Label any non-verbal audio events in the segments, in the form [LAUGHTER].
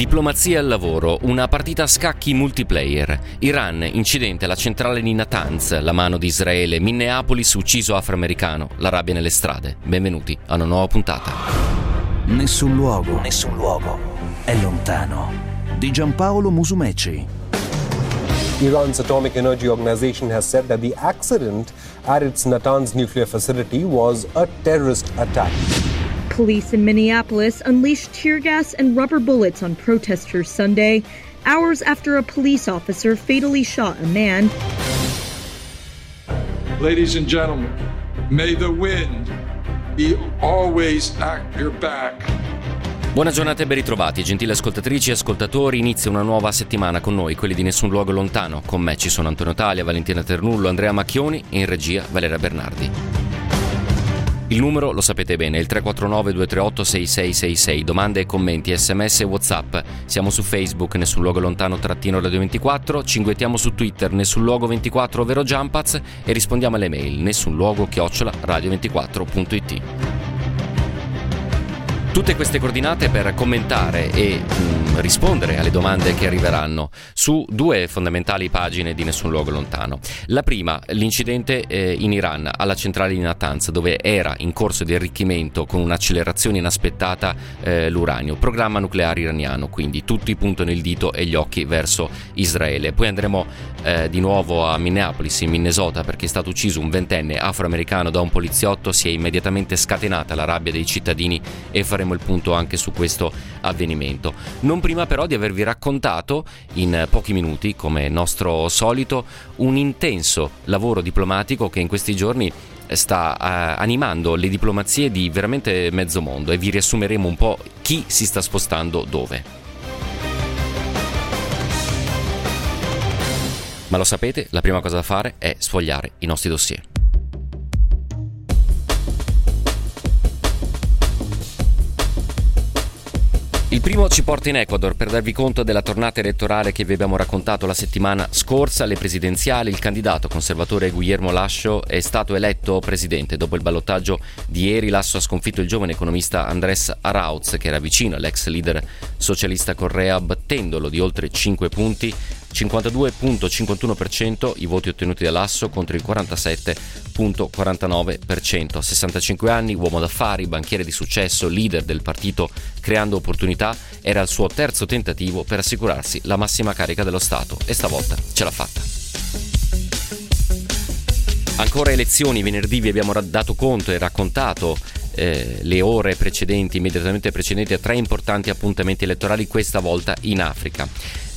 Diplomazia al lavoro, una partita a scacchi multiplayer. Iran, incidente alla centrale di Natanz, la mano di Israele, Minneapolis, ucciso afroamericano, la rabbia nelle strade. Benvenuti a una nuova puntata. Nessun luogo, nessun luogo è lontano. Di Giampaolo Musumeci. Iran's Atomic Energy Organization has said that the accident at its Natanz nuclear facility was a terrorist attack. Police in Minneapolis unleashed tear gas and rubber bullets on protesters Sunday, hours after a police officer fatally shot a man. Ladies and gentlemen, may the wind be always at your back. Buona giornata e ben ritrovati, gentili ascoltatrici e ascoltatori. Inizia una nuova settimana con noi, quelli di Nessun Luogo Lontano. Con me ci sono Antonio Talia, Valentina Ternullo, Andrea Macchioni e in regia Valeria Bernardi. Il numero lo sapete bene, è il 349 238 6666. Domande e commenti, sms e whatsapp. Siamo su Facebook, nessun luogo lontano trattino radio 24, cinguettiamo su Twitter, nessun luogo 24 ovvero Jumpaz e rispondiamo alle mail, nessun luogo chiocciola radio24.it. Tutte queste coordinate per commentare e mh, mm, rispondere alle domande che arriveranno su due fondamentali pagine di Nessun Luogo Lontano. La prima, l'incidente eh, in Iran alla centrale di Natanz, dove era in corso di arricchimento con un'accelerazione inaspettata eh, l'uranio. Programma nucleare iraniano, quindi tutti puntano il dito e gli occhi verso Israele. Poi andremo eh, di nuovo a Minneapolis, in Minnesota, perché è stato ucciso un ventenne afroamericano da un poliziotto. Si è immediatamente scatenata la rabbia dei cittadini e faremo il punto anche su questo avvenimento. Non prima però di avervi raccontato in pochi minuti, come nostro solito, un intenso lavoro diplomatico che in questi giorni sta uh, animando le diplomazie di veramente mezzo mondo e vi riassumeremo un po' chi si sta spostando dove. Ma lo sapete, la prima cosa da fare è sfogliare i nostri dossier. Il primo ci porta in Ecuador per darvi conto della tornata elettorale che vi abbiamo raccontato la settimana scorsa. Alle presidenziali il candidato conservatore Guillermo Lascio è stato eletto presidente. Dopo il ballottaggio di ieri Lasso ha sconfitto il giovane economista Andrés Arauz che era vicino all'ex leader socialista Correa battendolo di oltre 5 punti 52.51% i voti ottenuti dall'Asso contro il 47.49%. 65 anni, uomo d'affari, banchiere di successo, leader del partito Creando Opportunità, era il suo terzo tentativo per assicurarsi la massima carica dello Stato e stavolta ce l'ha fatta. Ancora elezioni, venerdì vi abbiamo dato conto e raccontato eh, le ore precedenti, immediatamente precedenti a tre importanti appuntamenti elettorali, questa volta in Africa.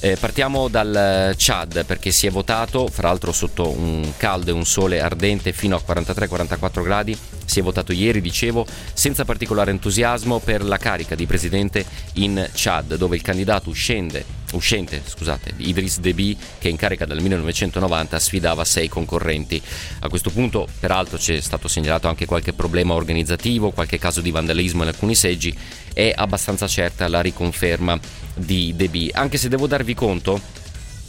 Eh, partiamo dal Chad perché si è votato, fra l'altro sotto un caldo e un sole ardente fino a 43-44 gradi, si è votato ieri, dicevo, senza particolare entusiasmo per la carica di presidente in Chad, dove il candidato uscente, uscente scusate, Idris Deby, che è in carica dal 1990, sfidava sei concorrenti. A questo punto, peraltro, c'è stato segnalato anche qualche problema organizzativo, qualche caso di vandalismo in alcuni seggi, è abbastanza certa la riconferma di Deby, anche se devo darvi conto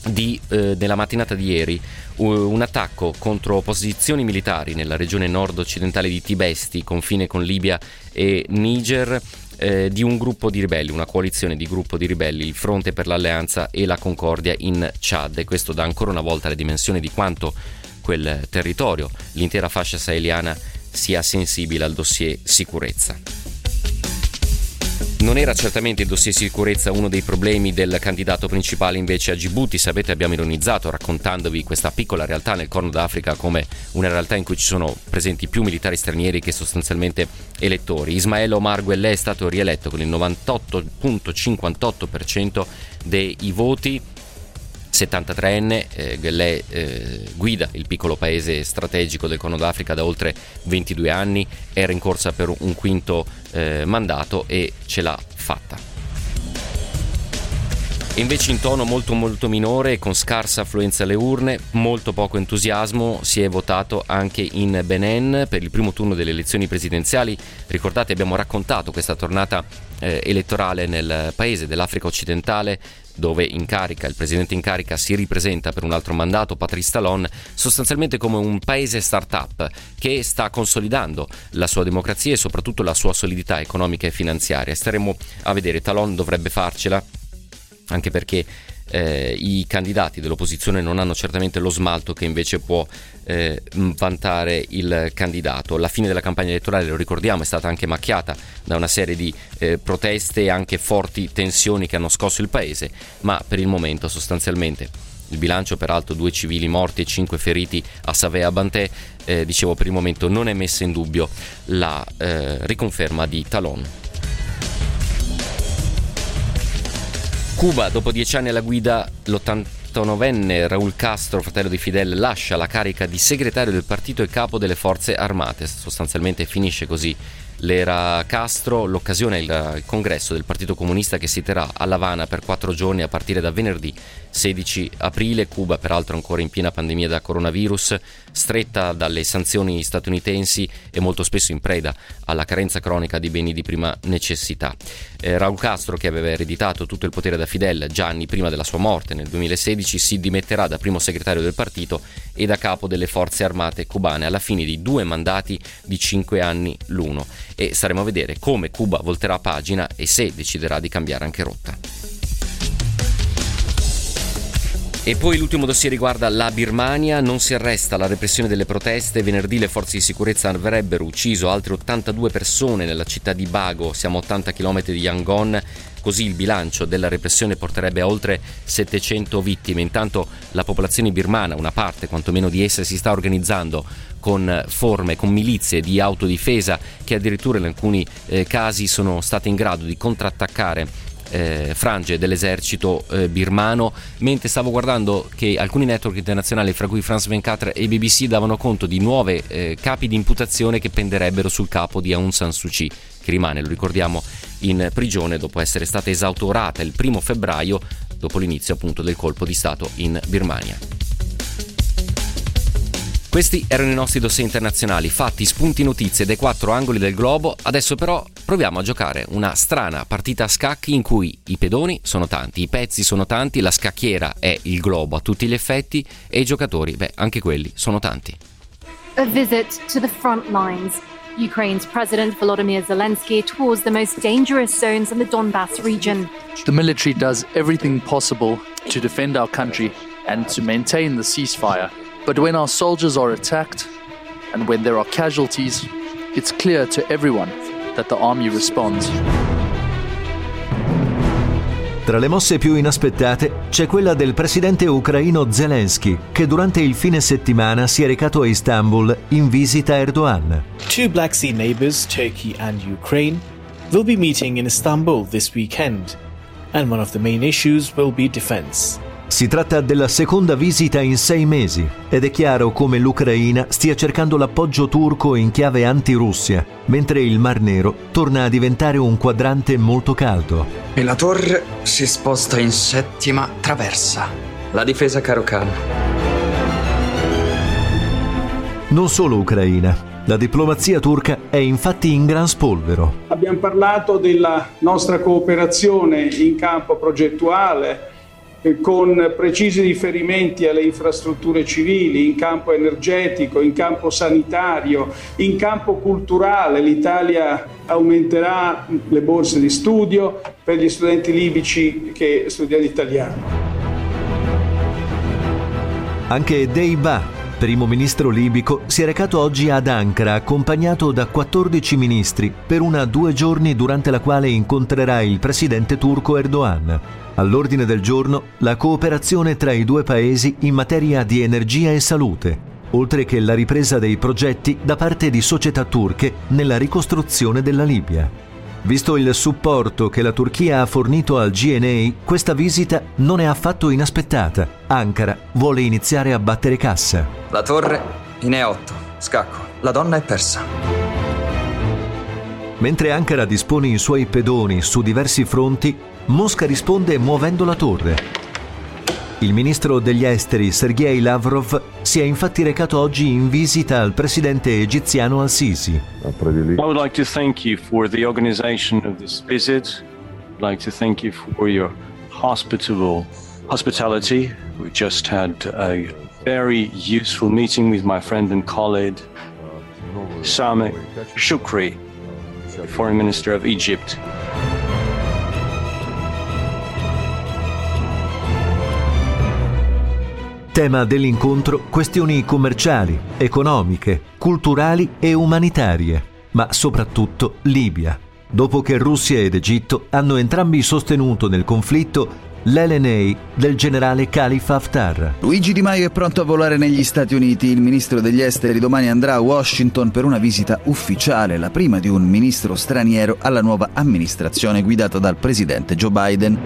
di, eh, nella mattinata di ieri un attacco contro posizioni militari nella regione nord-occidentale di Tibesti, confine con Libia e Niger, eh, di un gruppo di ribelli, una coalizione di gruppo di ribelli, il Fronte per l'Alleanza e la Concordia in Chad. E questo dà ancora una volta le dimensioni di quanto quel territorio, l'intera fascia saheliana, sia sensibile al dossier sicurezza. Non era certamente il dossier sicurezza uno dei problemi del candidato principale invece a Djibouti, sapete abbiamo ironizzato raccontandovi questa piccola realtà nel Corno d'Africa come una realtà in cui ci sono presenti più militari stranieri che sostanzialmente elettori. Ismael Omar Guelleh è stato rieletto con il 98.58% dei voti 73enne, eh, Guellè eh, guida il piccolo paese strategico del Corno d'Africa da oltre 22 anni, era in corsa per un quinto eh, mandato e ce l'ha fatta. Invece in tono molto molto minore, con scarsa affluenza alle urne, molto poco entusiasmo, si è votato anche in Benin per il primo turno delle elezioni presidenziali. Ricordate abbiamo raccontato questa tornata eh, elettorale nel paese dell'Africa occidentale dove in carica, il presidente in carica si ripresenta per un altro mandato, Patrice Talon, sostanzialmente come un paese start-up che sta consolidando la sua democrazia e soprattutto la sua solidità economica e finanziaria. Staremo a vedere, Talon dovrebbe farcela anche perché eh, i candidati dell'opposizione non hanno certamente lo smalto che invece può eh, vantare il candidato. La fine della campagna elettorale, lo ricordiamo, è stata anche macchiata da una serie di eh, proteste e anche forti tensioni che hanno scosso il paese, ma per il momento sostanzialmente il bilancio, peraltro, due civili morti e cinque feriti a Savea Bantè, eh, dicevo per il momento non è messa in dubbio la eh, riconferma di Talon. Cuba, dopo dieci anni alla guida, l'89enne Raúl Castro, fratello di Fidel, lascia la carica di segretario del partito e capo delle forze armate. Sostanzialmente finisce così l'era Castro, l'occasione è il congresso del Partito Comunista che si terrà a La Habana per quattro giorni a partire da venerdì 16 aprile. Cuba, peraltro, ancora in piena pandemia da coronavirus, stretta dalle sanzioni statunitensi e molto spesso in preda alla carenza cronica di beni di prima necessità. Eh, Raul Castro, che aveva ereditato tutto il potere da Fidel già anni prima della sua morte nel 2016, si dimetterà da primo segretario del partito e da capo delle forze armate cubane alla fine di due mandati di cinque anni l'uno. E staremo a vedere come Cuba volterà pagina e se deciderà di cambiare anche rotta. E poi l'ultimo dossier riguarda la Birmania, non si arresta la repressione delle proteste, venerdì le forze di sicurezza avrebbero ucciso altre 82 persone nella città di Bago, siamo a 80 km di Yangon, così il bilancio della repressione porterebbe a oltre 700 vittime, intanto la popolazione birmana, una parte quantomeno di essa, si sta organizzando con forme, con milizie di autodifesa che addirittura in alcuni eh, casi sono state in grado di contrattaccare eh, frange dell'esercito eh, birmano, mentre stavo guardando che alcuni network internazionali, fra cui France 24 e BBC, davano conto di nuove eh, capi di imputazione che penderebbero sul capo di Aung San Suu Kyi, che rimane, lo ricordiamo, in prigione dopo essere stata esautorata il primo febbraio, dopo l'inizio appunto del colpo di Stato in Birmania. Questi erano i nostri dossier internazionali, fatti, spunti, notizie dai quattro angoli del globo. Adesso però proviamo a giocare una strana partita a scacchi in cui i pedoni sono tanti, i pezzi sono tanti, la scacchiera è il globo a tutti gli effetti e i giocatori, beh, anche quelli sono tanti. A visit to the front lines. Ukraine's President Volodymyr Zelensky tours the most dangerous zones in the Donbass region. The military does everything possible to defend our country and to maintain the ceasefire. But when our soldiers are attacked and when there are casualties, it's clear to everyone that the army responds. Tra le mosse più inaspettate c'è quella del presidente ucraino Zelensky, che durante il fine settimana si è recato a Istanbul in visita a Erdogan. Two Black Sea neighbors, Turkey and Ukraine, will be meeting in Istanbul this weekend, and one of the main issues will be defense. Si tratta della seconda visita in sei mesi ed è chiaro come l'Ucraina stia cercando l'appoggio turco in chiave anti-Russia, mentre il Mar Nero torna a diventare un quadrante molto caldo. E la torre si sposta in settima traversa. La difesa caro Khan. Non solo Ucraina. La diplomazia turca è infatti in gran spolvero. Abbiamo parlato della nostra cooperazione in campo progettuale, con precisi riferimenti alle infrastrutture civili, in campo energetico, in campo sanitario, in campo culturale. L'Italia aumenterà le borse di studio per gli studenti libici che studiano italiano. Anche Deiba, primo ministro libico, si è recato oggi ad Ankara accompagnato da 14 ministri per una due giorni durante la quale incontrerà il presidente turco Erdogan. All'ordine del giorno la cooperazione tra i due paesi in materia di energia e salute, oltre che la ripresa dei progetti da parte di società turche nella ricostruzione della Libia. Visto il supporto che la Turchia ha fornito al GNA, questa visita non è affatto inaspettata. Ankara vuole iniziare a battere cassa. La torre in E8. Scacco. La donna è persa. Mentre Ankara dispone i suoi pedoni su diversi fronti, Mosca risponde muovendo la torre. Il ministro degli esteri Sergei Lavrov si è infatti recato oggi in visita al presidente egiziano al-Sisi. I would like to thank you for the organization of this visit. I'd like to thank you for your hospitable hospitality. We just had a very useful meeting with my friend and colleague Sameh Shukri, foreign minister of Egypt. Tema dell'incontro questioni commerciali, economiche, culturali e umanitarie, ma soprattutto Libia, dopo che Russia ed Egitto hanno entrambi sostenuto nel conflitto l'LNA del generale Khalifa Haftar. Luigi Di Maio è pronto a volare negli Stati Uniti. Il ministro degli esteri domani andrà a Washington per una visita ufficiale, la prima di un ministro straniero alla nuova amministrazione guidata dal presidente Joe Biden.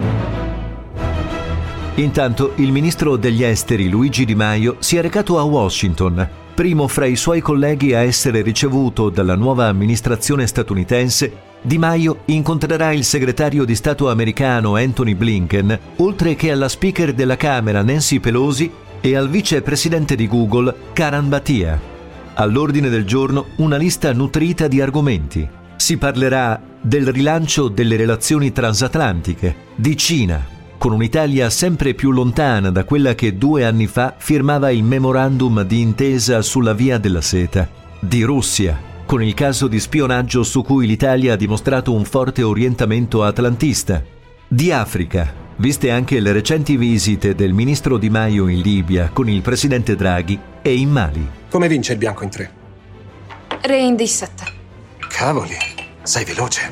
Intanto il ministro degli esteri Luigi Di Maio si è recato a Washington, primo fra i suoi colleghi a essere ricevuto dalla nuova amministrazione statunitense. Di Maio incontrerà il segretario di Stato americano Anthony Blinken, oltre che alla speaker della Camera Nancy Pelosi e al vicepresidente di Google Karan Batia. All'ordine del giorno una lista nutrita di argomenti. Si parlerà del rilancio delle relazioni transatlantiche, di Cina, con un'Italia sempre più lontana da quella che due anni fa firmava il memorandum di intesa sulla Via della Seta, di Russia, con il caso di spionaggio su cui l'Italia ha dimostrato un forte orientamento atlantista, di Africa, viste anche le recenti visite del ministro Di Maio in Libia con il presidente Draghi e in Mali. Come vince il bianco in tre? Re in D7. Cavoli, sei veloce.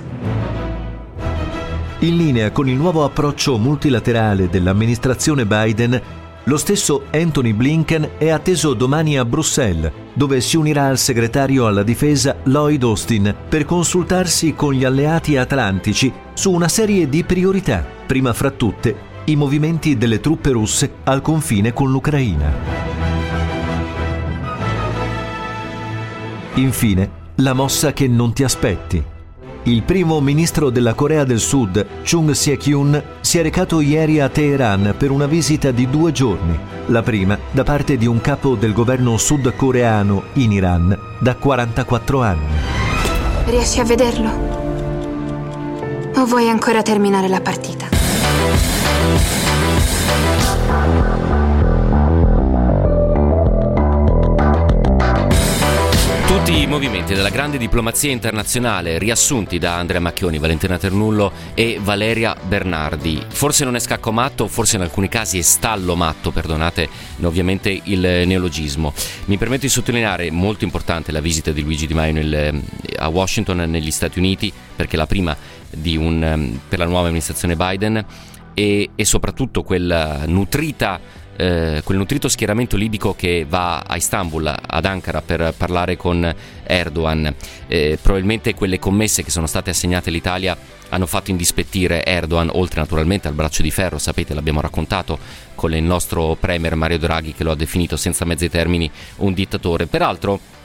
In linea con il nuovo approccio multilaterale dell'amministrazione Biden, lo stesso Anthony Blinken è atteso domani a Bruxelles, dove si unirà al segretario alla difesa Lloyd Austin per consultarsi con gli alleati atlantici su una serie di priorità, prima fra tutte i movimenti delle truppe russe al confine con l'Ucraina. Infine, la mossa che non ti aspetti il primo ministro della Corea del Sud, Chung Se-kyun, si è recato ieri a Teheran per una visita di due giorni, la prima da parte di un capo del governo sudcoreano in Iran da 44 anni. Riesci a vederlo? O vuoi ancora terminare la partita? Tutti i movimenti della grande diplomazia internazionale riassunti da Andrea Macchioni, Valentina Ternullo e Valeria Bernardi. Forse non è scacco matto, forse in alcuni casi è stallo matto, perdonate ovviamente il neologismo. Mi permetto di sottolineare molto importante la visita di Luigi Di Maio nel, a Washington negli Stati Uniti, perché è la prima un, per la nuova amministrazione Biden e, e soprattutto quella nutrita eh, quel nutrito schieramento libico che va a Istanbul, ad Ankara, per parlare con Erdogan. Eh, probabilmente quelle commesse che sono state assegnate all'Italia hanno fatto indispettire Erdogan, oltre naturalmente al braccio di ferro, sapete, l'abbiamo raccontato con il nostro premier Mario Draghi che lo ha definito senza mezzi termini un dittatore. Peraltro,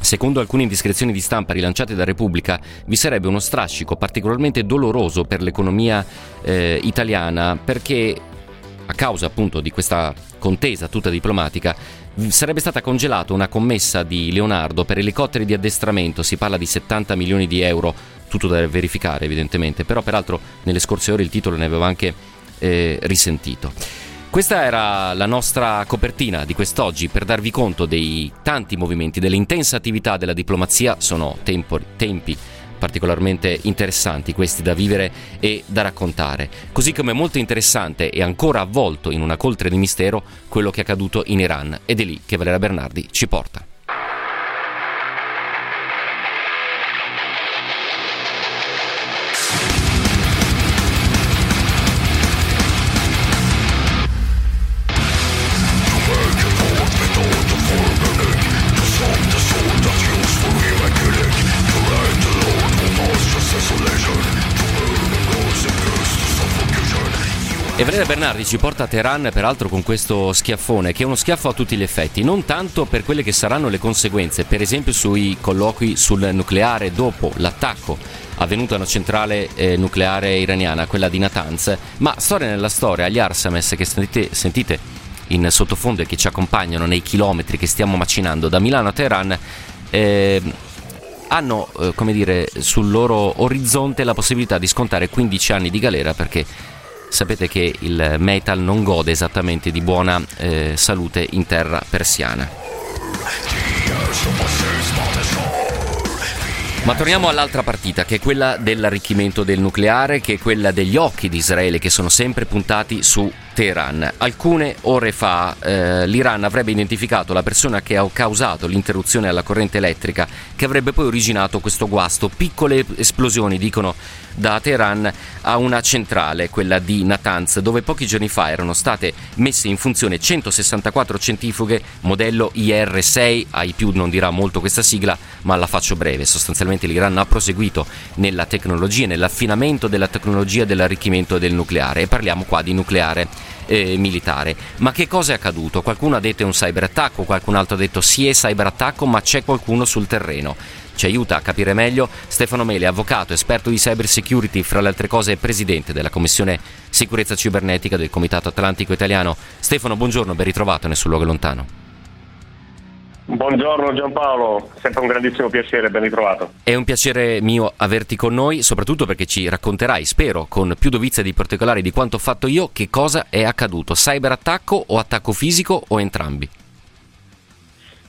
Secondo alcune indiscrezioni di stampa rilanciate da Repubblica, vi sarebbe uno strascico particolarmente doloroso per l'economia eh, italiana perché a causa appunto di questa contesa tutta diplomatica, sarebbe stata congelata una commessa di Leonardo per elicotteri di addestramento, si parla di 70 milioni di euro, tutto da verificare evidentemente, però peraltro nelle scorse ore il titolo ne avevo anche eh, risentito. Questa era la nostra copertina di quest'oggi. Per darvi conto dei tanti movimenti, dell'intensa attività della diplomazia, sono tempo, tempi particolarmente interessanti questi da vivere e da raccontare. Così come molto interessante e ancora avvolto in una coltre di mistero quello che è accaduto in Iran ed è lì che Valera Bernardi ci porta. Valeria Bernardi ci porta a Teheran peraltro con questo schiaffone che è uno schiaffo a tutti gli effetti, non tanto per quelle che saranno le conseguenze, per esempio sui colloqui sul nucleare dopo l'attacco avvenuto a una centrale eh, nucleare iraniana, quella di Natanz, ma storia nella storia, gli Arsames che sentite, sentite in sottofondo e che ci accompagnano nei chilometri che stiamo macinando da Milano a Teheran, eh, hanno eh, come dire, sul loro orizzonte la possibilità di scontare 15 anni di galera perché sapete che il metal non gode esattamente di buona eh, salute in terra persiana. Ma torniamo all'altra partita, che è quella dell'arricchimento del nucleare, che è quella degli occhi di Israele che sono sempre puntati su Teheran. Alcune ore fa eh, l'Iran avrebbe identificato la persona che ha causato l'interruzione alla corrente elettrica che avrebbe poi originato questo guasto. Piccole esplosioni, dicono da Teheran a una centrale, quella di Natanz, dove pochi giorni fa erano state messe in funzione 164 centrifughe modello IR-6, ai più non dirà molto questa sigla, ma la faccio breve. Sostanzialmente l'Iran ha proseguito nella tecnologia, nell'affinamento della tecnologia dell'arricchimento del nucleare e parliamo qua di nucleare eh, militare. Ma che cosa è accaduto? Qualcuno ha detto è un cyberattacco, qualcun altro ha detto sì è cyberattacco, ma c'è qualcuno sul terreno. Ci aiuta a capire meglio Stefano Mele, avvocato, esperto di cyber security, fra le altre cose presidente della Commissione Sicurezza Cibernetica del Comitato Atlantico Italiano. Stefano, buongiorno, ben ritrovato nel suo luogo lontano. Buongiorno Giampaolo, sempre un grandissimo piacere, ben ritrovato. È un piacere mio averti con noi, soprattutto perché ci racconterai, spero, con più dovizia di particolari di quanto ho fatto io, che cosa è accaduto, cyberattacco o attacco fisico o entrambi?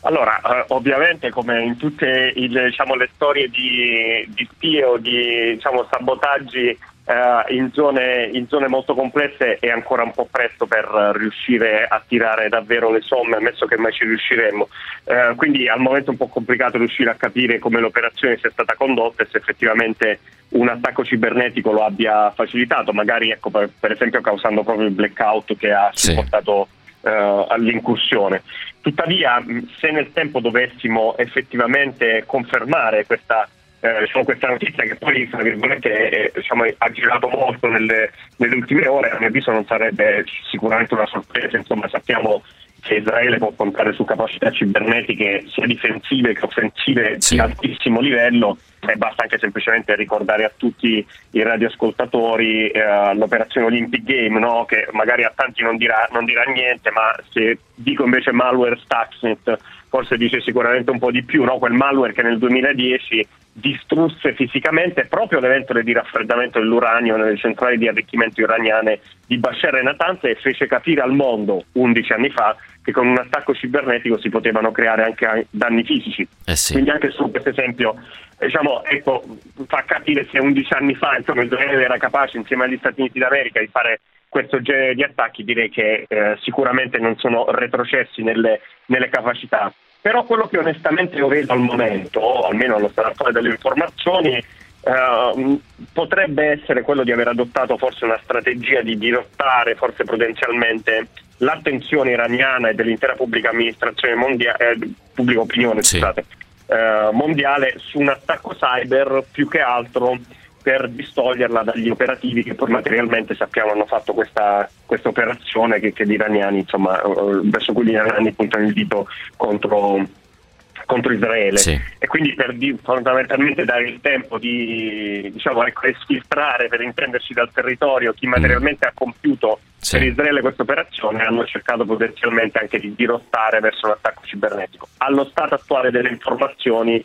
Allora, eh, ovviamente come in tutte il, diciamo, le storie di, di spie o di diciamo, sabotaggi Uh, in, zone, in, zone, molto complesse è ancora un po' presto per riuscire a tirare davvero le somme, ammesso che mai ci riusciremo. Uh, quindi al momento è un po' complicato riuscire a capire come l'operazione sia stata condotta e se effettivamente un attacco cibernetico lo abbia facilitato, magari ecco, per, per, esempio causando proprio il blackout che ha sì. Uh, all'incursione. Tuttavia, se nel tempo dovessimo effettivamente confermare questa eh, diciamo, questa notizia che poi tra virgolette eh, diciamo, ha girato molto nelle, nelle, ultime ore, a mio avviso non sarebbe sicuramente una sorpresa, insomma sappiamo che Israele può contare su capacità cibernetiche sia difensive che offensive sì. di altissimo livello e basta anche semplicemente ricordare a tutti i radioascoltatori eh, l'operazione Olympic Game no? che magari a tanti non dirà, non dirà, niente ma se dico invece malware Stuxnet forse dice sicuramente un po' di più no? quel malware che nel 2010 distrusse fisicamente proprio le ventole di raffreddamento dell'uranio nelle centrali di arricchimento iraniane di Bashar e Natanz e fece capire al mondo 11 anni fa che con un attacco cibernetico si potevano creare anche danni fisici. Eh sì. Quindi anche su questo esempio diciamo, ecco, fa capire se 11 anni fa insomma, Israele era capace insieme agli Stati Uniti d'America di fare questo genere di attacchi, direi che eh, sicuramente non sono retrocessi nelle, nelle capacità. Però quello che onestamente io vedo al momento, almeno allo stato attuale delle informazioni, Uh, potrebbe essere quello di aver adottato forse una strategia di dirottare forse prudenzialmente l'attenzione iraniana e dell'intera pubblica amministrazione mondiale, eh, pubblica opinione sì. scusate, uh, mondiale su un attacco cyber più che altro per distoglierla dagli operativi che poi materialmente sappiamo hanno fatto questa, questa operazione che, che, gli iraniani, insomma, eh, verso cui gli iraniani puntano il dito contro, contro Israele sì. e quindi per di, fondamentalmente dare il tempo di diciamo, ecco, esfiltrare per intenderci dal territorio chi materialmente mm. ha compiuto sì. per Israele questa operazione hanno cercato potenzialmente anche di dirottare verso l'attacco cibernetico. Allo stato attuale delle informazioni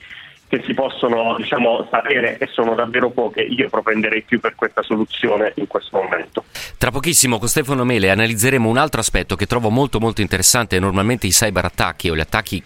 che si possono diciamo, sapere e sono davvero poche, io propenderei più per questa soluzione in questo momento. Tra pochissimo con Stefano Mele analizzeremo un altro aspetto che trovo molto molto interessante, normalmente i cyberattacchi o gli attacchi,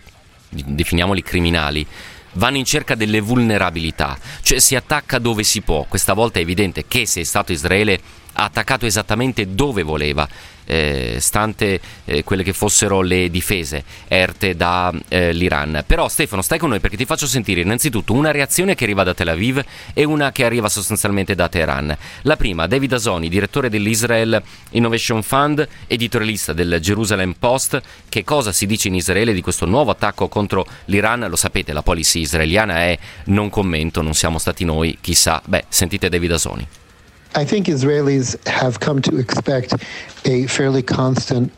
definiamoli criminali, vanno in cerca delle vulnerabilità, cioè si attacca dove si può. Questa volta è evidente che se è stato Israele ha attaccato esattamente dove voleva eh, stante eh, quelle che fossero le difese erte dall'Iran. Eh, Però Stefano, stai con noi perché ti faccio sentire innanzitutto una reazione che arriva da Tel Aviv e una che arriva sostanzialmente da Teheran. La prima, David Azoni, direttore dell'Israel Innovation Fund, editorialista del Jerusalem Post. Che cosa si dice in Israele di questo nuovo attacco contro l'Iran? Lo sapete, la policy israeliana è non commento, non siamo stati noi, chissà. Beh, sentite David Azoni. I think Israelis have come to expect a fairly constant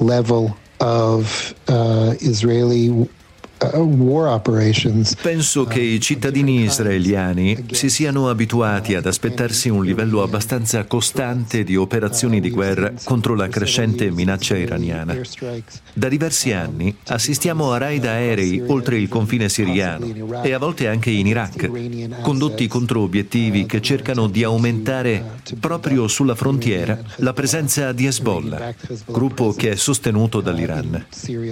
level of uh, Israeli Penso che i cittadini israeliani si siano abituati ad aspettarsi un livello abbastanza costante di operazioni di guerra contro la crescente minaccia iraniana. Da diversi anni assistiamo a raid aerei oltre il confine siriano e a volte anche in Iraq, condotti contro obiettivi che cercano di aumentare proprio sulla frontiera la presenza di Hezbollah, gruppo che è sostenuto dall'Iran.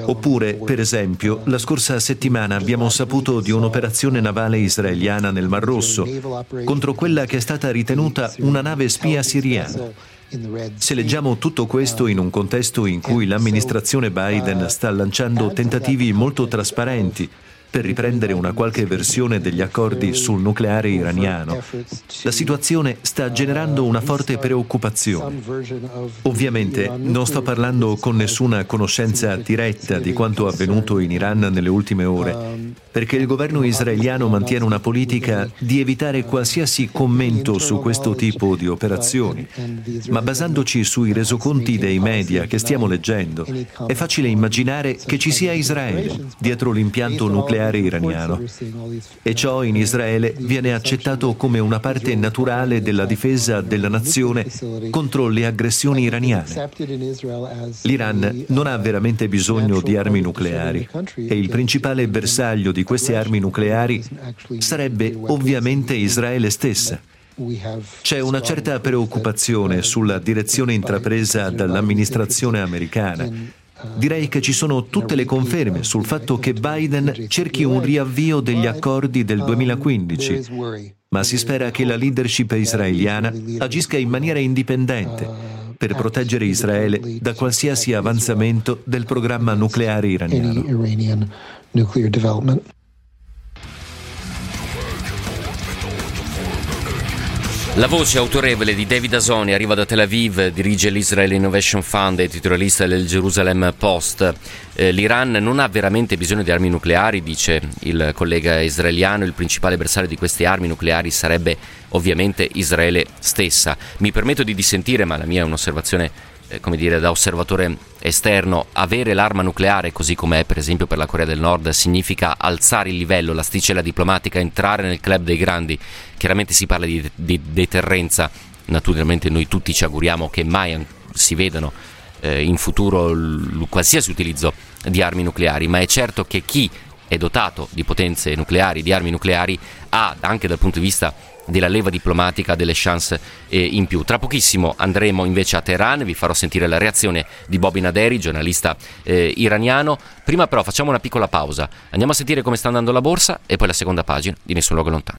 Oppure, per esempio, la scorsa settimana abbiamo saputo di un'operazione navale israeliana nel Mar Rosso contro quella che è stata ritenuta una nave spia siriana. Se leggiamo tutto questo in un contesto in cui l'amministrazione Biden sta lanciando tentativi molto trasparenti per riprendere una qualche versione degli accordi sul nucleare iraniano. La situazione sta generando una forte preoccupazione. Ovviamente non sto parlando con nessuna conoscenza diretta di quanto avvenuto in Iran nelle ultime ore, perché il governo israeliano mantiene una politica di evitare qualsiasi commento su questo tipo di operazioni, ma basandoci sui resoconti dei media che stiamo leggendo, è facile immaginare che ci sia Israele dietro l'impianto nucleare nucleare iraniano e ciò in Israele viene accettato come una parte naturale della difesa della nazione contro le aggressioni iraniane. L'Iran non ha veramente bisogno di armi nucleari e il principale bersaglio di queste armi nucleari sarebbe ovviamente Israele stessa. C'è una certa preoccupazione sulla direzione intrapresa dall'amministrazione americana Direi che ci sono tutte le conferme sul fatto che Biden cerchi un riavvio degli accordi del 2015, ma si spera che la leadership israeliana agisca in maniera indipendente per proteggere Israele da qualsiasi avanzamento del programma nucleare iraniano. La voce autorevole di David Asoni arriva da Tel Aviv, dirige l'Israel Innovation Fund e titolalista del Jerusalem Post. Eh, L'Iran non ha veramente bisogno di armi nucleari, dice il collega israeliano. Il principale bersaglio di queste armi nucleari sarebbe ovviamente Israele stessa. Mi permetto di dissentire, ma la mia è un'osservazione eh, come dire, da osservatore esterno, avere l'arma nucleare, così come è per esempio per la Corea del Nord, significa alzare il livello, l'asticella diplomatica, entrare nel club dei grandi. Chiaramente si parla di, di deterrenza, naturalmente noi tutti ci auguriamo che mai si vedano eh, in futuro l- qualsiasi utilizzo di armi nucleari, ma è certo che chi è dotato di potenze nucleari, di armi nucleari, ha anche dal punto di vista della leva diplomatica delle chance eh, in più. Tra pochissimo andremo invece a Teheran, vi farò sentire la reazione di Bobby Naderi, giornalista eh, iraniano. Prima però facciamo una piccola pausa, andiamo a sentire come sta andando la borsa e poi la seconda pagina di Nessun Luogo Lontano.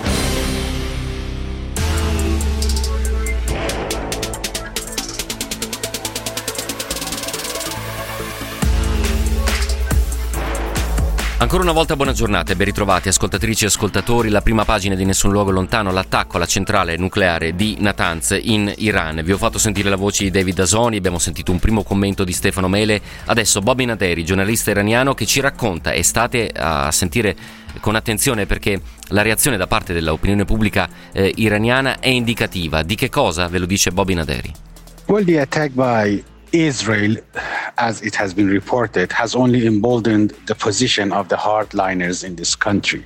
Ancora una volta buona giornata e ben ritrovati ascoltatrici e ascoltatori. La prima pagina di Nessun Luogo Lontano, l'attacco alla centrale nucleare di Natanz in Iran. Vi ho fatto sentire la voce di David Asoni, abbiamo sentito un primo commento di Stefano Mele. Adesso Bobby Naderi, giornalista iraniano, che ci racconta e state a sentire con attenzione perché la reazione da parte dell'opinione pubblica eh, iraniana è indicativa. Di che cosa ve lo dice Bobby Naderi? Well, the attack by Israel, as it has been reported, has only emboldened the position of the hardliners in this country.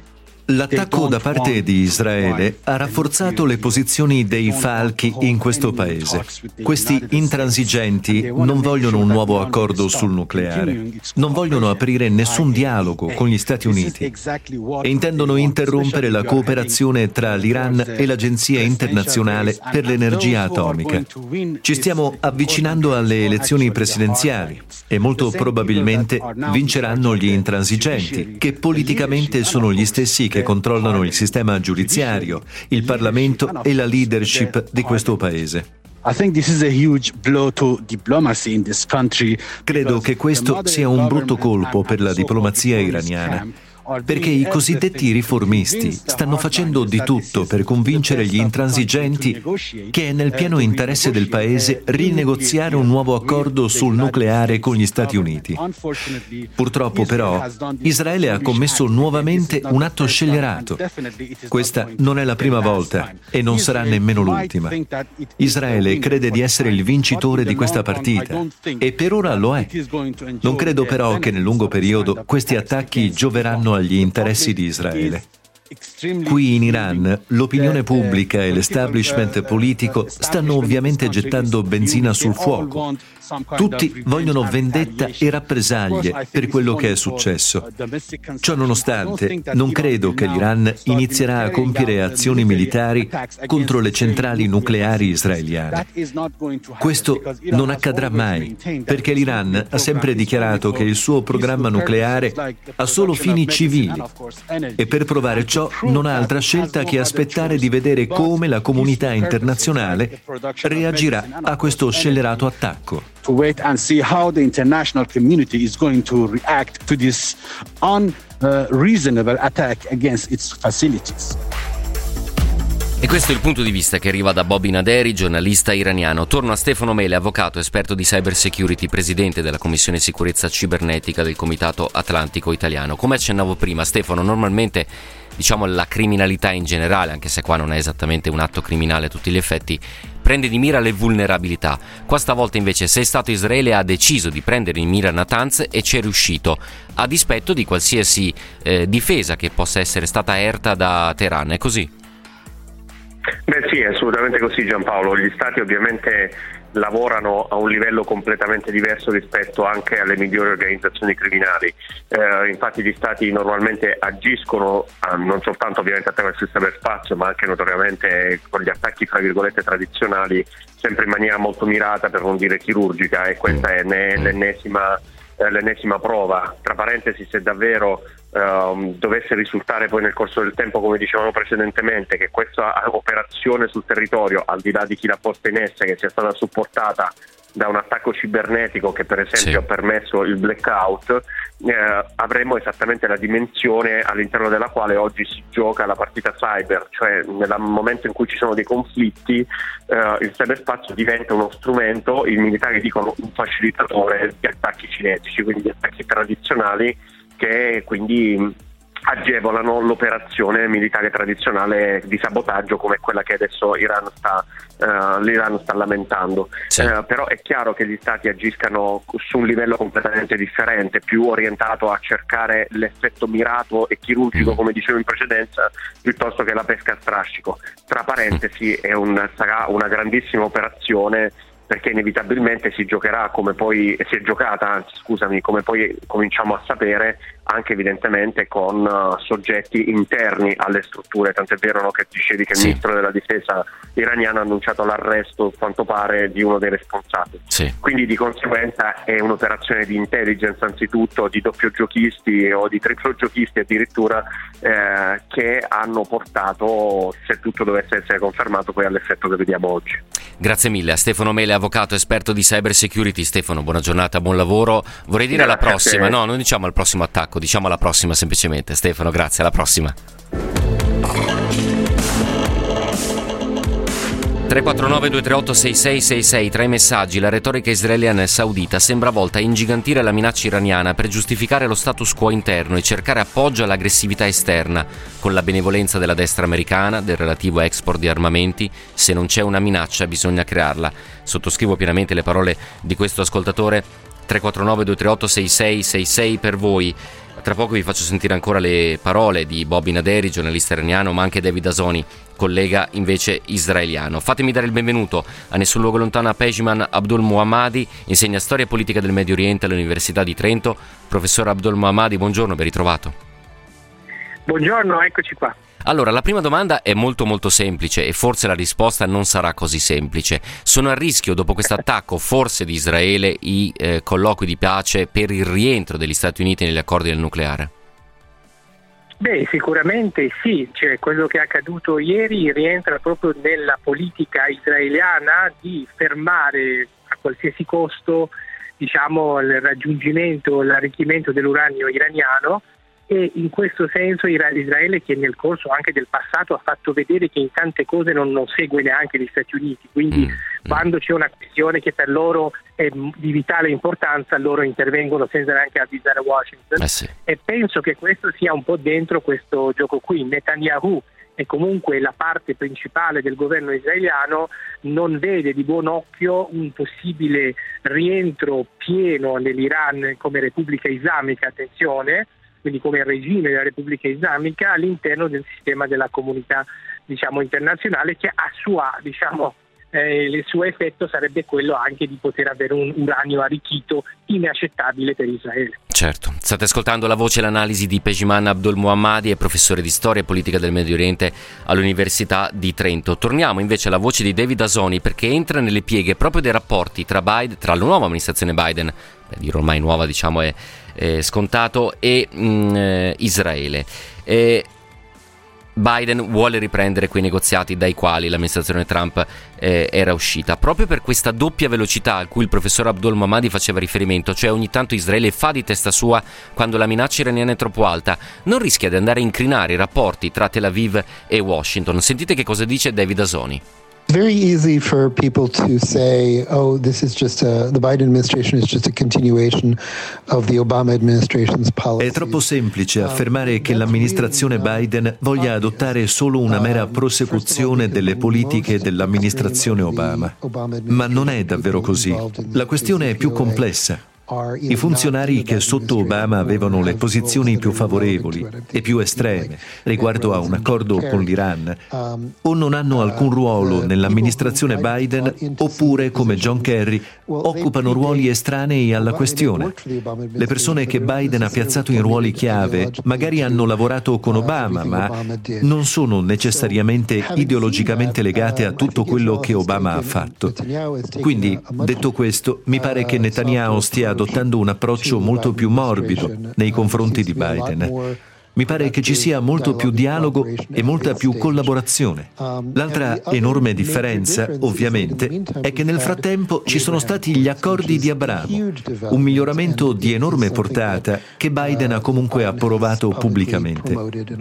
L'attacco da parte di Israele ha rafforzato le posizioni dei falchi in questo paese. Questi intransigenti non vogliono un nuovo accordo sul nucleare, non vogliono aprire nessun dialogo con gli Stati Uniti e intendono interrompere la cooperazione tra l'Iran e l'Agenzia internazionale per l'energia atomica. Ci stiamo avvicinando alle elezioni presidenziali e molto probabilmente vinceranno gli intransigenti, che politicamente sono gli stessi che controllano il sistema giudiziario, il Parlamento e la leadership di questo paese. Credo che questo sia un brutto colpo per la diplomazia iraniana perché i cosiddetti riformisti stanno facendo di tutto per convincere gli intransigenti che è nel pieno interesse del Paese rinegoziare un nuovo accordo sul nucleare con gli Stati Uniti. Purtroppo però Israele ha commesso nuovamente un atto scellerato. Questa non è la prima volta e non sarà nemmeno l'ultima. Israele crede di essere il vincitore di questa partita e per ora lo è. Non credo però che nel lungo periodo questi attacchi gioveranno agli interessi di Israele. Qui in Iran l'opinione pubblica e l'establishment politico stanno ovviamente gettando benzina sul fuoco. Tutti vogliono vendetta e rappresaglie per quello che è successo. Ciò nonostante, non credo che l'Iran inizierà a compiere azioni militari contro le centrali nucleari israeliane. Questo non accadrà mai, perché l'Iran ha sempre dichiarato che il suo programma nucleare ha solo fini civili e per provare ciò non ha altra scelta che aspettare di vedere come la comunità internazionale reagirà a questo scellerato attacco. E questo è il punto di vista che arriva da Bobby Naderi, giornalista iraniano. Torno a Stefano Mele, avvocato, esperto di cyber security, presidente della Commissione Sicurezza Cibernetica del Comitato Atlantico Italiano. Come accennavo prima, Stefano, normalmente diciamo la criminalità in generale, anche se qua non è esattamente un atto criminale a tutti gli effetti, prende di mira le vulnerabilità. Qua stavolta invece se Stato Israele ha deciso di prendere in mira Natanz e ci è riuscito, a dispetto di qualsiasi eh, difesa che possa essere stata erta da Teheran, è così? Beh sì, è assolutamente così Giampaolo. Gli stati ovviamente lavorano a un livello completamente diverso rispetto anche alle migliori organizzazioni criminali. Eh, infatti gli stati normalmente agiscono eh, non soltanto ovviamente attraverso il cyberspazio ma anche notoriamente con gli attacchi fra virgolette tradizionali sempre in maniera molto mirata per non dire chirurgica e questa è l'ennesima eh, l'ennesima prova. Tra parentesi, se davvero ehm, dovesse risultare poi nel corso del tempo, come dicevamo precedentemente, che questa operazione sul territorio, al di là di chi l'ha posta in essere, che sia stata supportata da un attacco cibernetico che per esempio sì. ha permesso il blackout, eh, avremo esattamente la dimensione all'interno della quale oggi si gioca la partita cyber, cioè nel momento in cui ci sono dei conflitti eh, il cyberspazio diventa uno strumento, i militari dicono un facilitatore di attacchi cinetici, quindi di attacchi tradizionali che quindi agevolano l'operazione militare tradizionale di sabotaggio come quella che adesso Iran sta, uh, l'Iran sta lamentando. Sì. Uh, però è chiaro che gli stati agiscano su un livello completamente differente, più orientato a cercare l'effetto mirato e chirurgico, mm. come dicevo in precedenza, piuttosto che la pesca a strascico. Tra parentesi, un, sarà una grandissima operazione perché inevitabilmente si giocherà come poi si è giocata, anzi scusami, come poi cominciamo a sapere anche evidentemente con uh, soggetti interni alle strutture, tant'è vero no, che dicevi che il sì. ministro della difesa iraniano ha annunciato l'arresto, quanto pare, di uno dei responsabili. Sì. Quindi di conseguenza è un'operazione di intelligence anzitutto, di doppio giochisti o di triplo giochisti addirittura eh, che hanno portato, se tutto dovesse essere confermato, poi all'effetto che vediamo oggi. Grazie mille a Stefano Mele, avvocato esperto di cyber security. Stefano, buona giornata, buon lavoro. Vorrei dire alla prossima, no, non diciamo al prossimo attacco attacco, diciamo alla prossima semplicemente. Stefano, grazie, alla prossima. 349 238 6666 tra i messaggi. La retorica israeliana e saudita sembra volta a ingigantire la minaccia iraniana per giustificare lo status quo interno e cercare appoggio all'aggressività esterna. Con la benevolenza della destra americana del relativo export di armamenti se non c'è una minaccia bisogna crearla. Sottoscrivo pienamente le parole di questo ascoltatore. 349 238 6666 per voi tra poco vi faccio sentire ancora le parole di Bobby Naderi, giornalista iraniano, ma anche David Asoni, collega invece israeliano. Fatemi dare il benvenuto a nessun luogo lontano a Pejman Abdul Muhammadi, insegna storia politica del Medio Oriente all'Università di Trento. Professor Abdul Muhammadi, buongiorno, ben ritrovato. Buongiorno, eccoci qua. Allora, la prima domanda è molto molto semplice e forse la risposta non sarà così semplice. Sono a rischio, dopo questo [LAUGHS] attacco, forse di Israele, i eh, colloqui di pace per il rientro degli Stati Uniti negli accordi del nucleare? Beh, sicuramente sì, cioè, quello che è accaduto ieri rientra proprio nella politica israeliana di fermare a qualsiasi costo diciamo, il raggiungimento, l'arricchimento dell'uranio iraniano e in questo senso Israele che nel corso anche del passato ha fatto vedere che in tante cose non, non segue neanche gli Stati Uniti, quindi mm. mm. quando c'è una questione che per loro è di vitale importanza loro intervengono senza neanche avvisare Washington eh sì. e penso che questo sia un po' dentro questo gioco qui. Netanyahu e comunque la parte principale del governo israeliano non vede di buon occhio un possibile rientro pieno nell'Iran come Repubblica Islamica, attenzione, quindi come regime della Repubblica Islamica all'interno del sistema della comunità diciamo, internazionale che a sua diciamo, eh, il suo effetto sarebbe quello anche di poter avere un uranio arricchito inaccettabile per Israele. Certo, state ascoltando la voce e l'analisi di Pejman Abdul Muhammadi, è professore di storia e politica del Medio Oriente all'Università di Trento. Torniamo invece alla voce di David Asoni perché entra nelle pieghe proprio dei rapporti tra, Biden, tra la nuova amministrazione Biden, per dire ormai nuova diciamo è eh, scontato, e mh, mm, eh, Israele. Eh, Biden vuole riprendere quei negoziati dai quali l'amministrazione Trump eh, era uscita, proprio per questa doppia velocità a cui il professor Abdul Mamadi faceva riferimento, cioè ogni tanto Israele fa di testa sua quando la minaccia iraniana è troppo alta, non rischia di andare a incrinare i rapporti tra Tel Aviv e Washington. Sentite che cosa dice David Asoni. Very easy for people to say, "Oh, this is just a, the Biden administration is just a continuation of the Obama administration's policy." È troppo semplice affermare che l'amministrazione Biden voglia adottare solo una mera prosecuzione delle politiche dell'amministrazione Obama. Ma non è davvero così. La questione è più complessa. I funzionari che sotto Obama avevano le posizioni più favorevoli e più estreme riguardo a un accordo con l'Iran o non hanno alcun ruolo nell'amministrazione Biden oppure, come John Kerry, occupano ruoli estranei alla questione. Le persone che Biden ha piazzato in ruoli chiave magari hanno lavorato con Obama, ma non sono necessariamente ideologicamente legate a tutto quello che Obama ha fatto. Quindi, detto questo, mi pare che Netanyahu stia adottando un approccio molto più morbido nei confronti di Biden. Mi pare che ci sia molto più dialogo e molta più collaborazione. L'altra enorme differenza, ovviamente, è che nel frattempo ci sono stati gli accordi di Abramo, un miglioramento di enorme portata che Biden ha comunque approvato pubblicamente.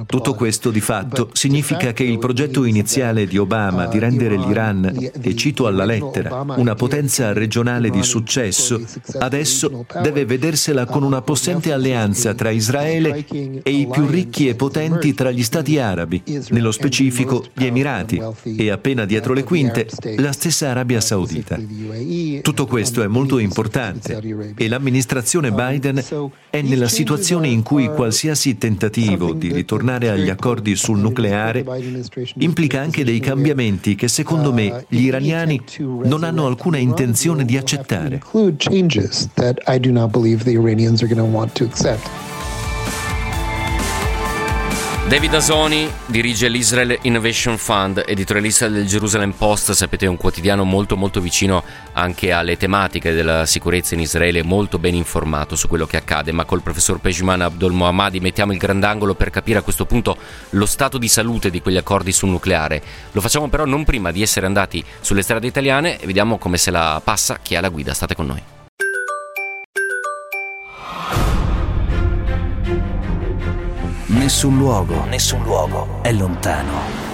Tutto questo di fatto significa che il progetto iniziale di Obama di rendere l'Iran, e cito alla lettera, una potenza regionale di successo, adesso deve vedersela con una possente alleanza tra Israele e i più ricchi e potenti tra gli stati arabi, nello specifico gli Emirati e appena dietro le quinte la stessa Arabia Saudita. Tutto questo è molto importante e l'amministrazione Biden è nella situazione in cui qualsiasi tentativo di ritornare agli accordi sul nucleare implica anche dei cambiamenti che secondo me gli iraniani non hanno alcuna intenzione di accettare. David Asoni dirige l'Israel Innovation Fund, editorialista del Jerusalem Post, sapete è un quotidiano molto molto vicino anche alle tematiche della sicurezza in Israele, molto ben informato su quello che accade, ma col professor Pejman Abdul Mohammadi mettiamo il grandangolo per capire a questo punto lo stato di salute di quegli accordi sul nucleare. Lo facciamo però non prima di essere andati sulle strade italiane e vediamo come se la passa chi ha la guida. State con noi. Nessun luogo, nessun luogo è lontano.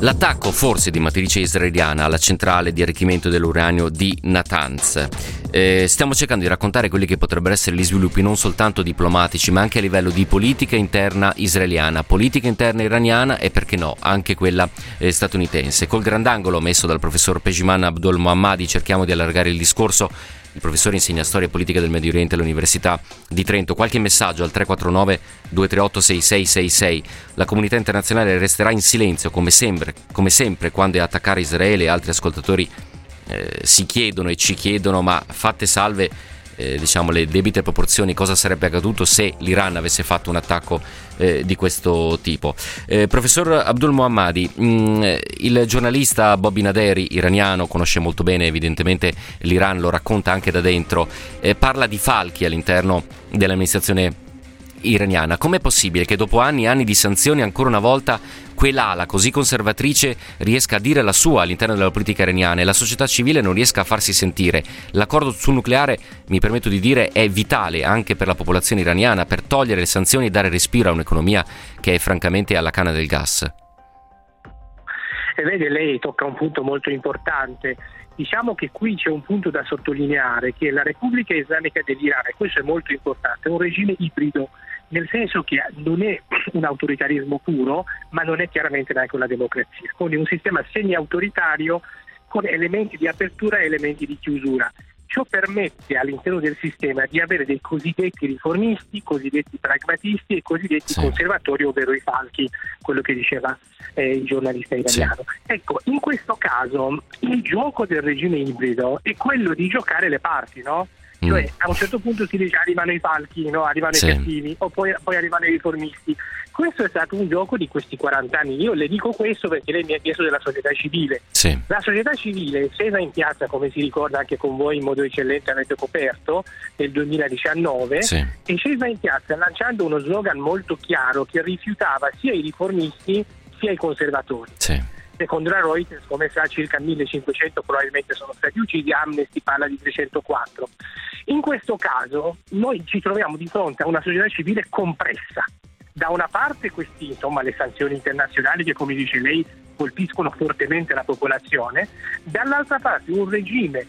L'attacco forse di matrice israeliana alla centrale di arricchimento dell'uranio di Natanz. Eh, stiamo cercando di raccontare quelli che potrebbero essere gli sviluppi non soltanto diplomatici ma anche a livello di politica interna israeliana, politica interna iraniana e perché no anche quella eh, statunitense. Col grandangolo messo dal professor Pejman Abdul Mohammadi cerchiamo di allargare il discorso il professore insegna storia e politica del Medio Oriente all'Università di Trento. Qualche messaggio al 349 238 6666. La comunità internazionale resterà in silenzio come sempre, come sempre quando è attaccare Israele e altri ascoltatori eh, si chiedono e ci chiedono ma fatte salve eh, diciamo, le debite proporzioni cosa sarebbe accaduto se l'Iran avesse fatto un attacco eh, di questo tipo. Eh, professor Abdul Mohammadi, mm, il giornalista Bobby Naderi, iraniano, conosce molto bene evidentemente l'Iran, lo racconta anche da dentro, eh, parla di falchi all'interno dell'amministrazione iraniana. Com'è possibile che dopo anni e anni di sanzioni ancora una volta quell'ala così conservatrice riesca a dire la sua all'interno della politica iraniana e la società civile non riesca a farsi sentire? L'accordo sul nucleare, mi permetto di dire, è vitale anche per la popolazione iraniana per togliere le sanzioni e dare respiro a un'economia che è francamente alla canna del gas. E vede, lei tocca un punto molto importante. Diciamo che qui c'è un punto da sottolineare, che la Repubblica Islamica dell'Iran, e questo è molto importante, è un regime ibrido nel senso che non è un autoritarismo puro, ma non è chiaramente neanche una democrazia. Quindi un sistema semi-autoritario con elementi di apertura e elementi di chiusura. Ciò permette all'interno del sistema di avere dei cosiddetti riformisti, cosiddetti pragmatisti e cosiddetti sì. conservatori, ovvero i falchi, quello che diceva eh, il giornalista italiano. Sì. Ecco, in questo caso il gioco del regime ibrido è quello di giocare le parti, no? Cioè, mm. a un certo punto si dice arrivano i falchi, no? arrivano sì. i cattivi, o poi, poi, arrivano i riformisti. Questo è stato un gioco di questi 40 anni. Io le dico questo perché lei mi ha chiesto della società civile. Sì. La società civile, scesa in piazza, come si ricorda anche con voi in modo eccellente avete coperto, nel 2019, sì. è scesa in piazza lanciando uno slogan molto chiaro che rifiutava sia i riformisti sia i conservatori. Sì Secondo la Reuters, come sa, circa 1500 probabilmente sono stati uccisi, Amnesty parla di 304. In questo caso noi ci troviamo di fronte a una società civile compressa. Da una parte questi, insomma, le sanzioni internazionali che, come dice lei, colpiscono fortemente la popolazione, dall'altra parte un regime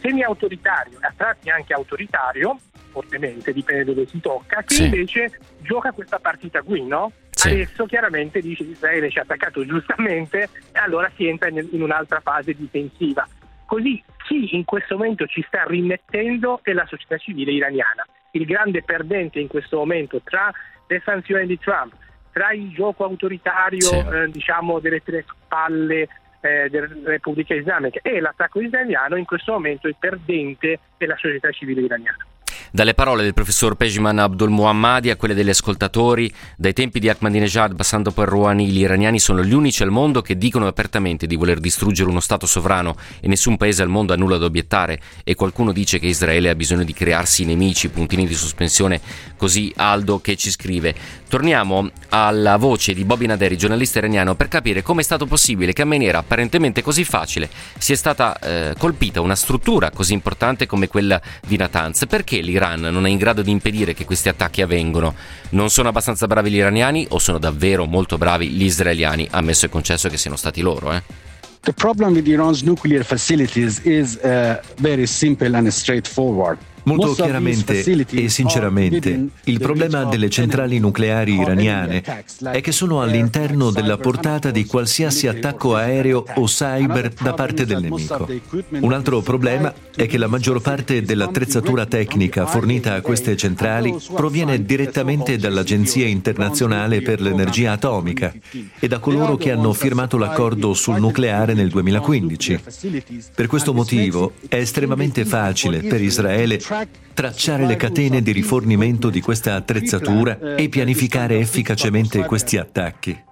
semi-autoritario, a tratti anche autoritario, fortemente, dipende dove si tocca, che sì. invece gioca questa partita qui, no? Sì. Adesso chiaramente dice che Israele ci ha attaccato giustamente e allora si entra in, in un'altra fase difensiva. Così chi in questo momento ci sta rimettendo è la società civile iraniana. Il grande perdente in questo momento tra le sanzioni di Trump, tra il gioco autoritario sì. eh, diciamo delle tre spalle eh, della Repubblica Islamica e l'attacco israeliano, in questo momento il perdente è la società civile iraniana. Dalle parole del professor Pejman Abdul Muhammadi a quelle degli ascoltatori, dai tempi di Ahmadinejad passando per Rouhani, gli iraniani sono gli unici al mondo che dicono apertamente di voler distruggere uno Stato sovrano e nessun paese al mondo ha nulla da obiettare. E qualcuno dice che Israele ha bisogno di crearsi nemici, puntini di sospensione, così Aldo che ci scrive. Torniamo alla voce di Bobby Naderi, giornalista iraniano, per capire come è stato possibile che a maniera apparentemente così facile sia stata eh, colpita una struttura così importante come quella di Natanz. Perché l'Iran non è in grado di impedire che questi attacchi avvengano. Non sono abbastanza bravi gli iraniani o sono davvero molto bravi gli israeliani, ammesso e concesso che siano stati loro, eh? The problem with Iran's nuclear facilities is uh, very simple and straightforward. Molto chiaramente e sinceramente, il problema delle centrali nucleari iraniane è che sono all'interno della portata di qualsiasi attacco aereo o cyber da parte del nemico. Un altro problema è che la maggior parte dell'attrezzatura tecnica fornita a queste centrali proviene direttamente dall'Agenzia internazionale per l'energia atomica e da coloro che hanno firmato l'accordo sul nucleare nel 2015. Per questo motivo è estremamente facile per Israele fact, tracciare le catene di rifornimento di questa attrezzatura e pianificare efficacemente questi attacchi.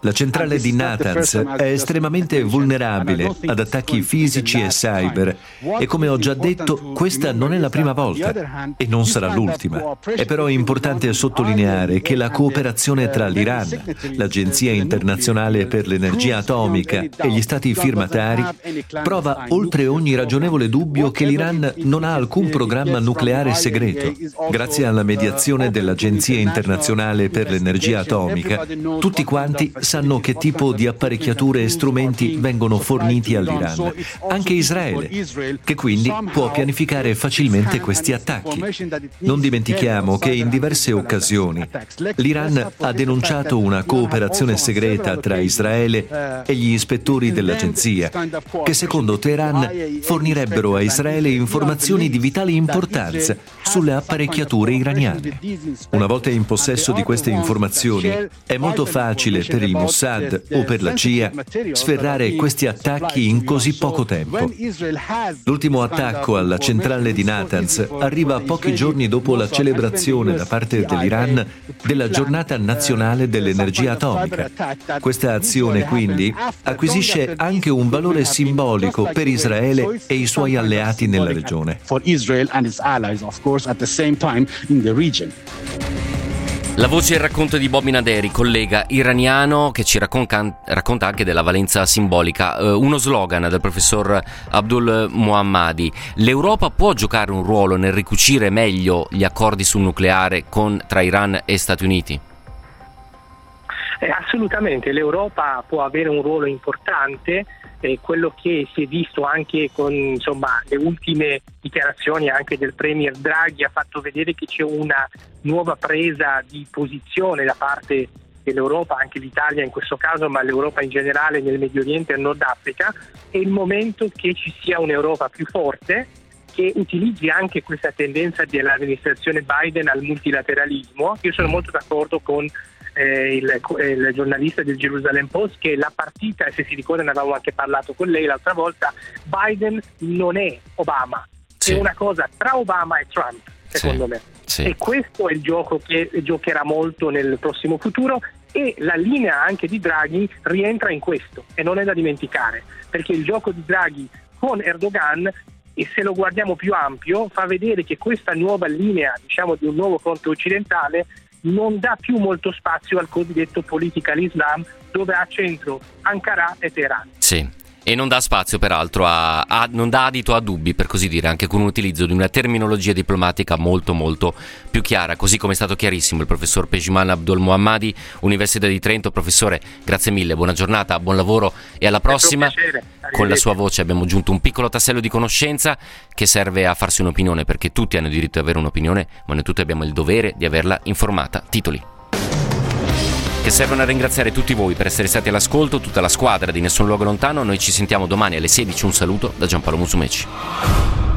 La centrale di Natanz è estremamente vulnerabile ad attacchi fisici e cyber e come ho già detto questa non è la prima volta e non sarà l'ultima. È però importante sottolineare che la cooperazione tra l'Iran, l'Agenzia internazionale per l'energia atomica e gli stati firmatari prova oltre ogni ragionevole dubbio che l'Iran non ha alcun programma nucleare segreto. Grazie alla mediazione dell'Agenzia Agenzia internazionale per l'energia atomica, tutti quanti sanno che tipo di apparecchiature e strumenti vengono forniti all'Iran, anche Israele, che quindi può pianificare facilmente questi attacchi. Non dimentichiamo che in diverse occasioni l'Iran ha denunciato una cooperazione segreta tra Israele e gli ispettori dell'agenzia, che secondo Teheran fornirebbero a Israele informazioni di vitale importanza sulle apparecchiature iraniane. Una volta in possesso di queste informazioni, è molto facile per il Mossad o per la CIA sferrare questi attacchi in così poco tempo. L'ultimo attacco alla centrale di Natanz arriva pochi giorni dopo la celebrazione da parte dell'Iran della giornata nazionale dell'energia atomica. Questa azione quindi acquisisce anche un valore simbolico per Israele e i suoi alleati nella regione. La voce e il racconto di Bobby Naderi, collega iraniano che ci racconta, racconta anche della valenza simbolica. Uh, uno slogan del professor Abdul Muhammadi. L'Europa può giocare un ruolo nel ricucire meglio gli accordi sul nucleare con, tra Iran e Stati Uniti? Eh, assolutamente, l'Europa può avere un ruolo importante eh, quello che si è visto anche con insomma, le ultime dichiarazioni anche del Premier Draghi ha fatto vedere che c'è una nuova presa di posizione da parte dell'Europa, anche l'Italia in questo caso, ma l'Europa in generale nel Medio Oriente e Nord Africa, è il momento che ci sia un'Europa più forte che utilizzi anche questa tendenza dell'amministrazione Biden al multilateralismo. Io sono molto d'accordo con eh, il, il, giornalista del Jerusalem Post che la partita, e se si ricorda ne avevamo anche parlato con lei l'altra volta, Biden non è Obama, sì. è una cosa tra Obama e Trump, secondo sì. me. Sì. E questo è il gioco che giocherà molto nel prossimo futuro e la linea anche di Draghi rientra in questo e non è da dimenticare, perché il gioco di Draghi con Erdogan e se lo guardiamo più ampio fa vedere che questa nuova linea diciamo, di un nuovo fronte occidentale non dà più molto spazio al cosiddetto political Islam dove ha centro Ankara e Teheran. Sì. E non dà spazio, peraltro, a, a, non dà adito a dubbi, per così dire, anche con l'utilizzo di una terminologia diplomatica molto, molto più chiara, così come è stato chiarissimo il professor Pejman Abdul Muhammadi, Università di Trento. Professore, grazie mille, buona giornata, buon lavoro e alla prossima. Con la sua voce abbiamo aggiunto un piccolo tassello di conoscenza che serve a farsi un'opinione, perché tutti hanno diritto di avere un'opinione, ma noi tutti abbiamo il dovere di averla informata. Titoli che servono a ringraziare tutti voi per essere stati all'ascolto, tutta la squadra di Nessun Luogo Lontano. Noi ci sentiamo domani alle 16. Un saluto da Giampaolo Musumeci.